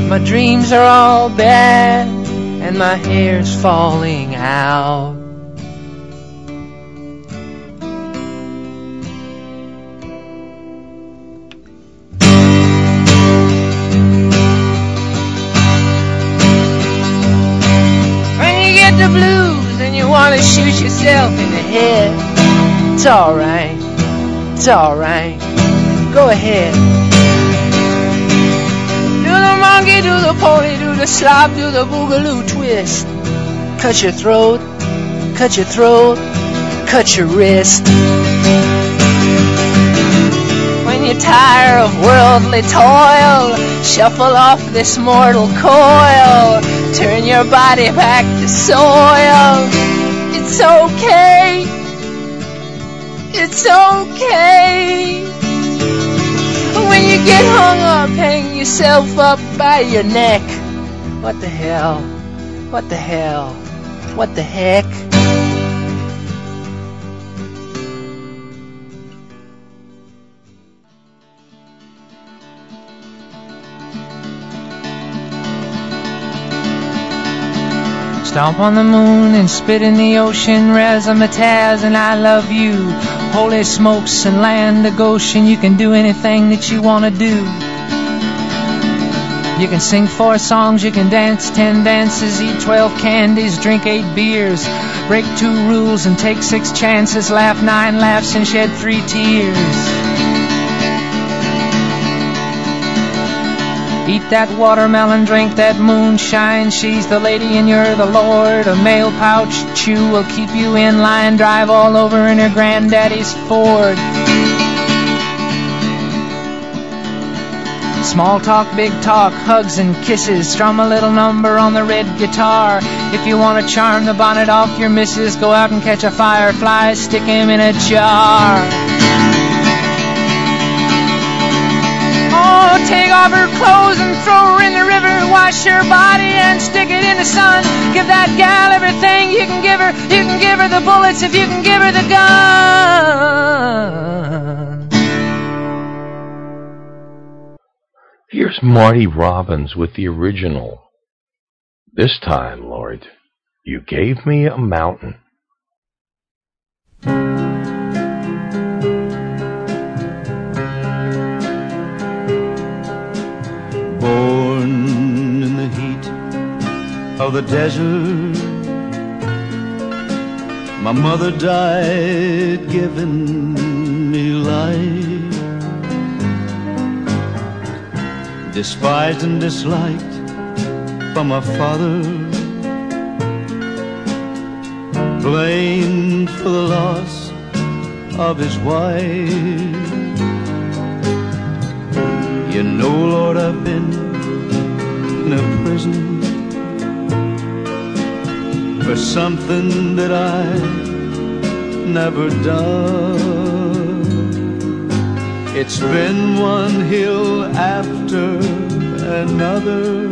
My dreams are all bad, and my hair's falling out. When you get the blues and you want to shoot yourself in the head, it's alright, it's alright. Go ahead. Do the monkey, do the pony, do the slop, do the boogaloo twist. Cut your throat, cut your throat, cut your wrist. When you're tired of worldly toil, shuffle off this mortal coil. Turn your body back to soil. It's okay. It's okay. When you get hung up, hang yourself up by your neck. What the hell? What the hell? What the heck? Stomp on the moon and spit in the ocean, razzmatazz, and I love you. Holy smokes and land of Goshen, you can do anything that you want to do. You can sing four songs, you can dance ten dances, eat twelve candies, drink eight beers, break two rules and take six chances, laugh nine laughs and shed three tears. Eat that watermelon, drink that moonshine. She's the lady and you're the lord. A mail pouch chew will keep you in line. Drive all over in her granddaddy's Ford. Small talk, big talk, hugs and kisses. Strum a little number on the red guitar. If you want to charm the bonnet off your missus, go out and catch a firefly, stick him in a jar. Oh, her clothes and throw her in the river. Wash her body and stick it in the sun. Give that gal everything you can give her. You can give her the bullets if you can give her the gun. Here's Marty Robbins with the original. This time, Lord, you gave me a mountain. The desert, my mother died giving me life. Despised and disliked by my father, blamed for the loss of his wife. You know, Lord, I've been in a prison for something that I never done. It's been one hill after another,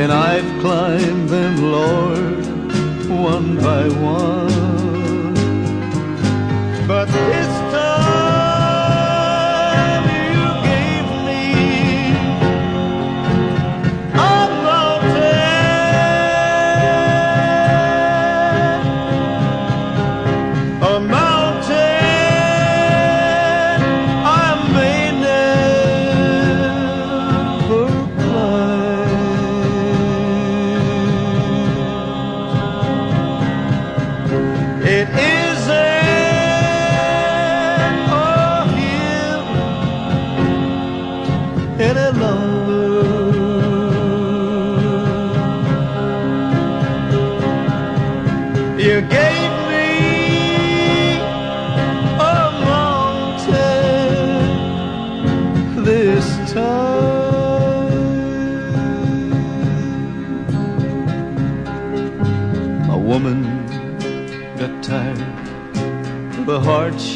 and I've climbed them, Lord, one by one. But this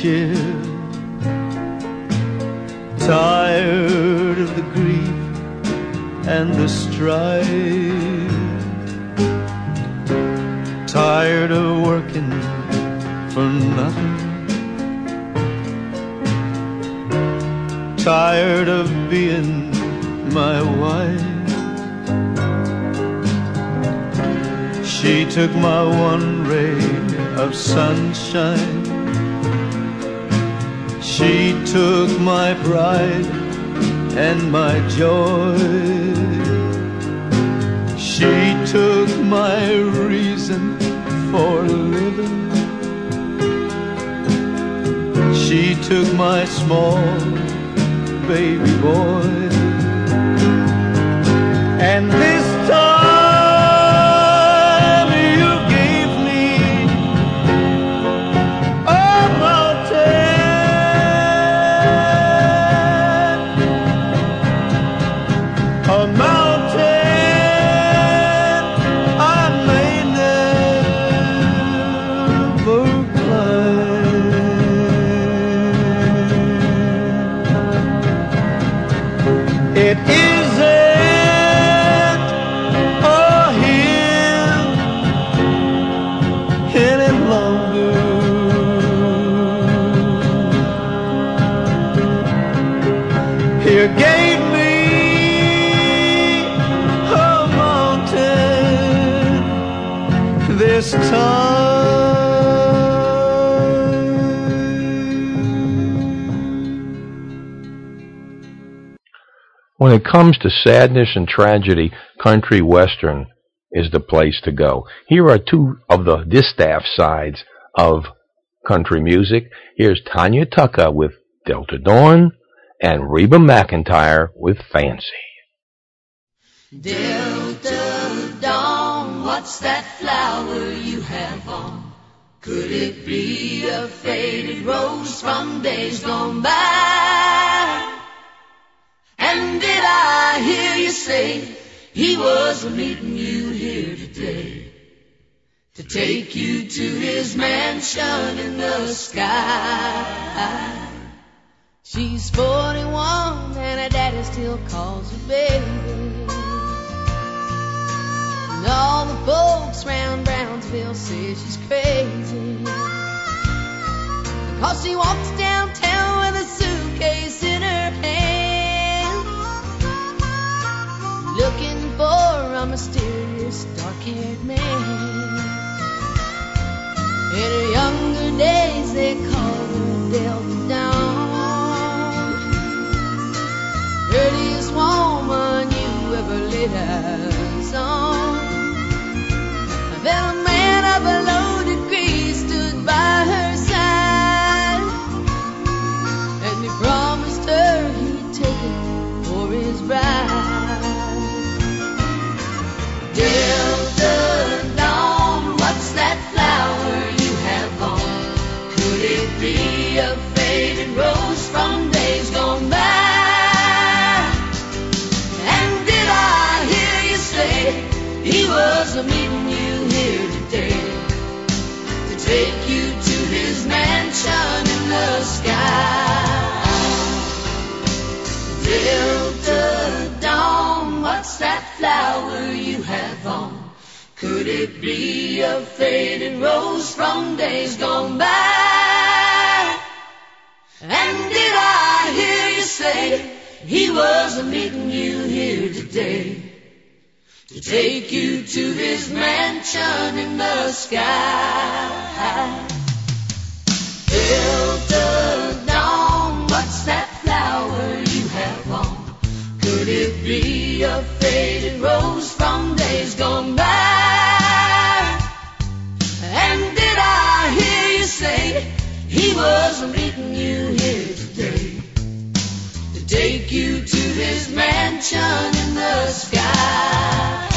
the tired of the grief and the strife, tired of working for nothing, tired of being my wife. She took my one ray of sunshine. She took my pride and my joy. She took my reason for living. She took my small baby boy. And When it comes to sadness and tragedy, country western is the place to go. Here are two of the distaff sides of country music. Here's Tanya Tucker with Delta Dawn and Reba McEntire with Fancy. Delta Dawn, what's that flower you have on? Could it be a faded rose from days gone by? And did I hear you say he was meeting you here today to take you to his mansion in the sky? She's 41 and her daddy still calls her baby. And all the folks round Brownsville say she's crazy. Because she walks downtown with a suitcase in her hand. For a mysterious dark-haired man. In her younger days they called her Delta Dawn. Prettiest woman you ever laid eyes on. Then a man of a a faded rose from days gone by? And did I hear you say he was meeting you here today to take you to his mansion in the sky? Delta Dawn, what's that flower you have on? Could it be a faded rose from days gone by? Was meeting you here today to take you to his mansion in the sky?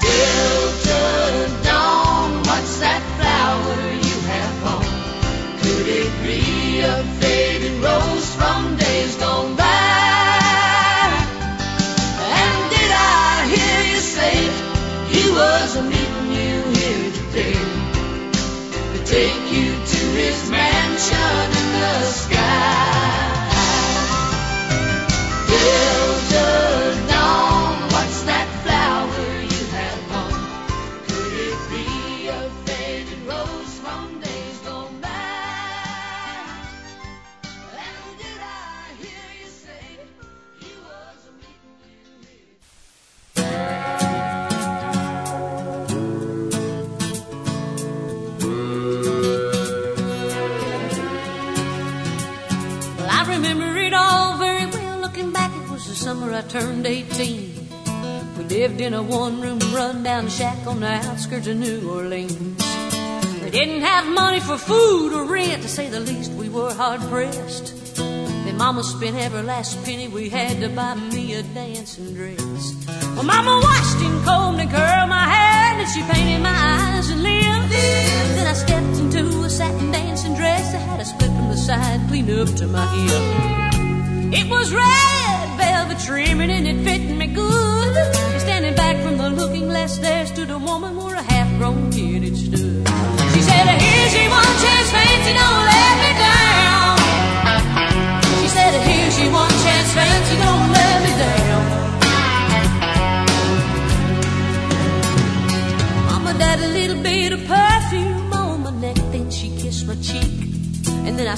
Delta turned 18. We lived in a one room run down shack on the outskirts of New Orleans. We didn't have money for food or rent, to say the least, we were hard pressed. Then Mama spent every last penny we had to buy me a dancing dress. Well, Mama washed and combed and curled my hair, and she painted my eyes and lips. Then I stepped into a satin dancing dress that had a split from the side, clean up to my hip. It was red velvet trimming and it fit me good. Standing back from the looking glass, there stood a woman where a half-grown kid had stood. She said, "Here's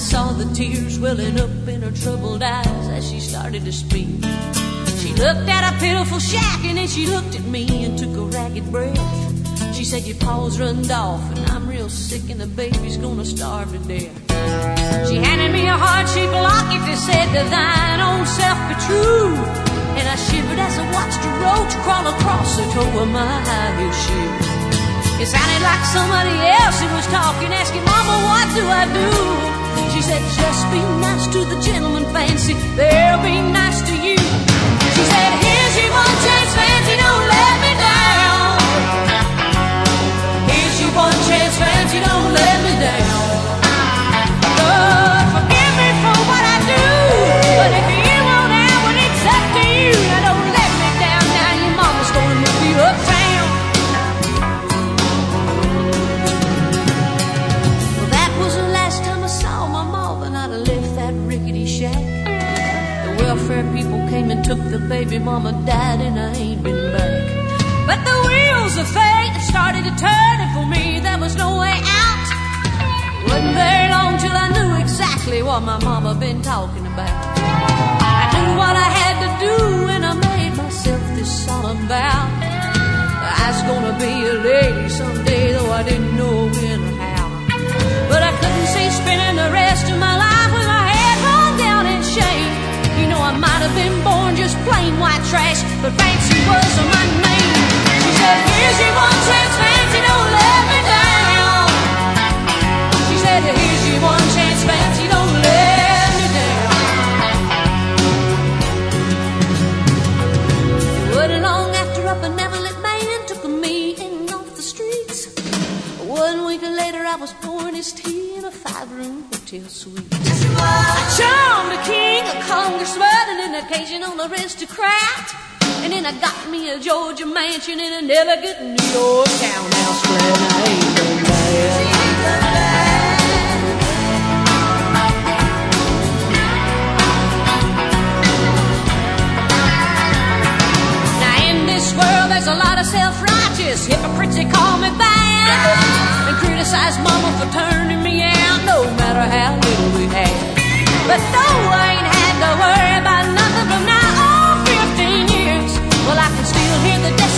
saw the tears welling up in her troubled eyes as she started to speak. She looked at a pitiful shack and then she looked at me and took a ragged breath. She said, Your paws runned off and I'm real sick and the baby's gonna starve to death. She handed me a heart-shaped locket that said, To thine own self be true. And I shivered as I watched a roach crawl across the toe of my high heel shoe. It sounded like somebody else who was talking, asking, Mama, what do I do? She said, just be nice to the gentleman fancy. They'll be nice to you. She said, here's your one chance fancy, don't let me down. Here's your one chance fancy, don't let me down. Lord, forgive me for what I do. But if and took the baby mama died and I ain't been back. But the wheels of fate started to turn and for me there was no way out. Wasn't very long till I knew exactly what my mama been talking about. I knew what I had to do and I made myself this solemn vow. I was gonna be a lady someday, though I didn't know when or how. But I couldn't see spending the rest of my life I might have been born just plain white trash, but fancy was my name. She said, Here's your one chance, fancy, don't let me down. She said, Here's your one chance, fancy, don't let me down. Wasn't long after a benevolent man took me in off the streets. One week later, I was pouring his tea in a five-room hotel suite. I charmed a king, a congressman, and an occasional aristocrat. And then I got me a Georgia mansion in a never good New York townhouse flat. I ain't been Now in this world there's a lot of self-righteous hypocrites that call me bad and criticize mama for turning me out no matter how little we had. But though I ain't had to worry about nothing from now on 15 years, well I can still hear the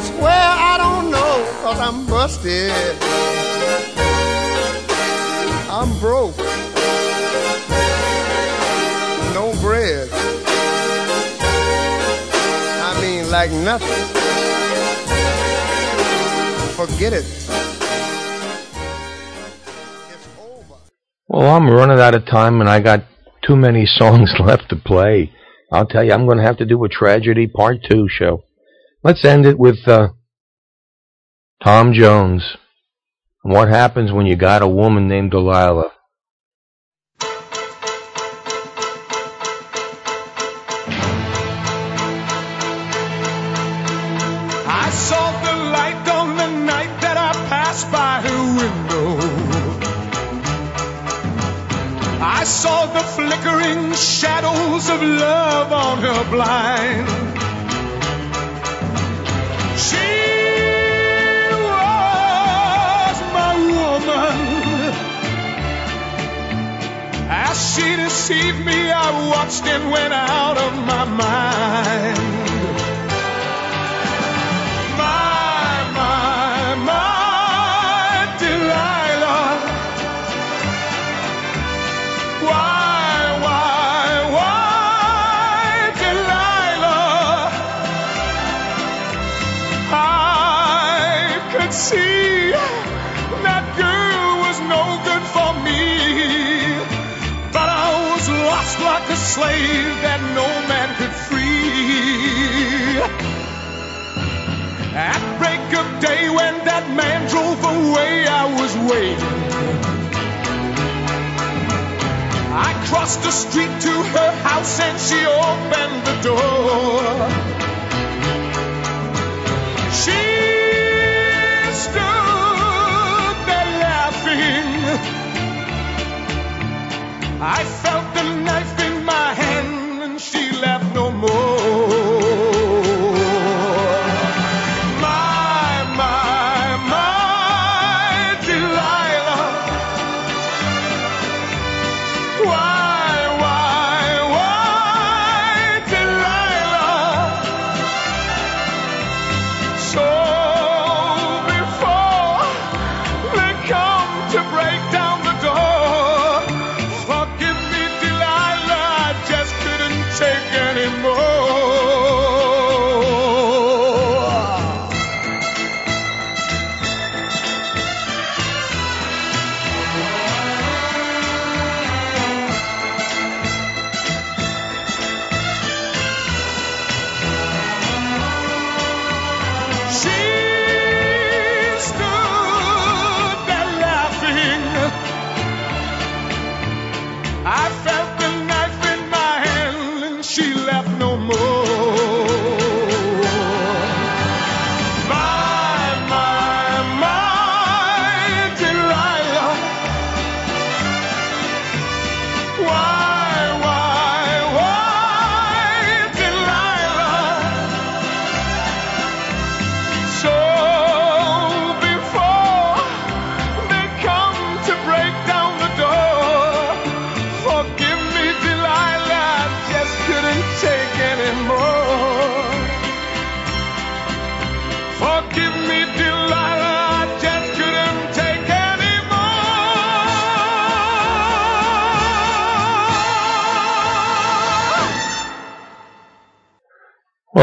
living just I don't know, cause I'm busted. I'm broke. No bread. I mean, like nothing. Forget it. Well, I'm running out of time and I got too many <laughs> songs left to play. I'll tell you, I'm going to have to do a tragedy part two show. Let's end it with uh, Tom Jones. What happens when you got a woman named Delilah? I saw the light on the night that I passed by her window. I saw the flickering shadows of love on her blind. She deceived me, I watched and went out of my mind. Slave that no man could free. At break of day when that man drove away, I was waiting. I crossed the street to her house and she opened the door. She stood there laughing. I felt the knife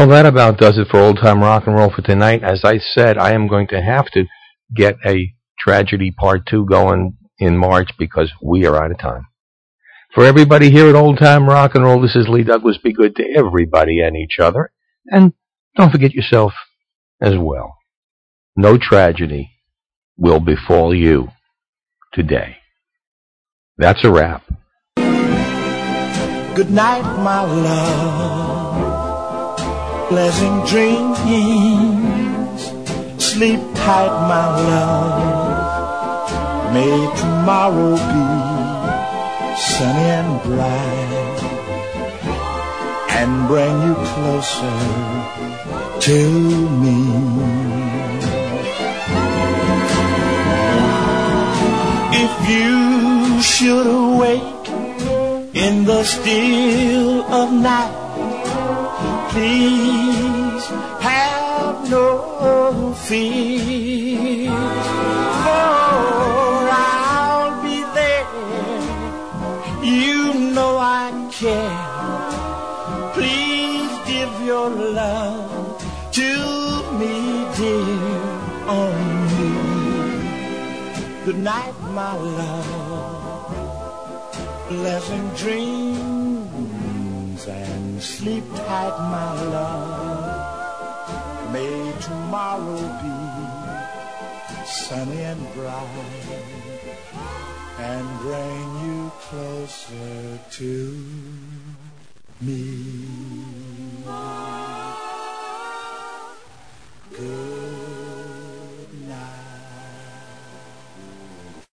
That about does it for old time rock and roll for tonight. As I said, I am going to have to get a tragedy part two going in March because we are out of time. For everybody here at Old Time Rock and Roll, this is Lee Douglas. Be good to everybody and each other. And don't forget yourself as well. No tragedy will befall you today. That's a wrap. Good night, my love. Pleasant dreams. Sleep tight, my love. May tomorrow be sunny and bright and bring you closer to me. If you should awake in the still of night. Please have no fear, for I'll be there. You know I care. Please give your love to me, dear, only. Good night, my love. Pleasant dreams sleep tight, my love. May tomorrow be sunny and bright and bring you closer to me.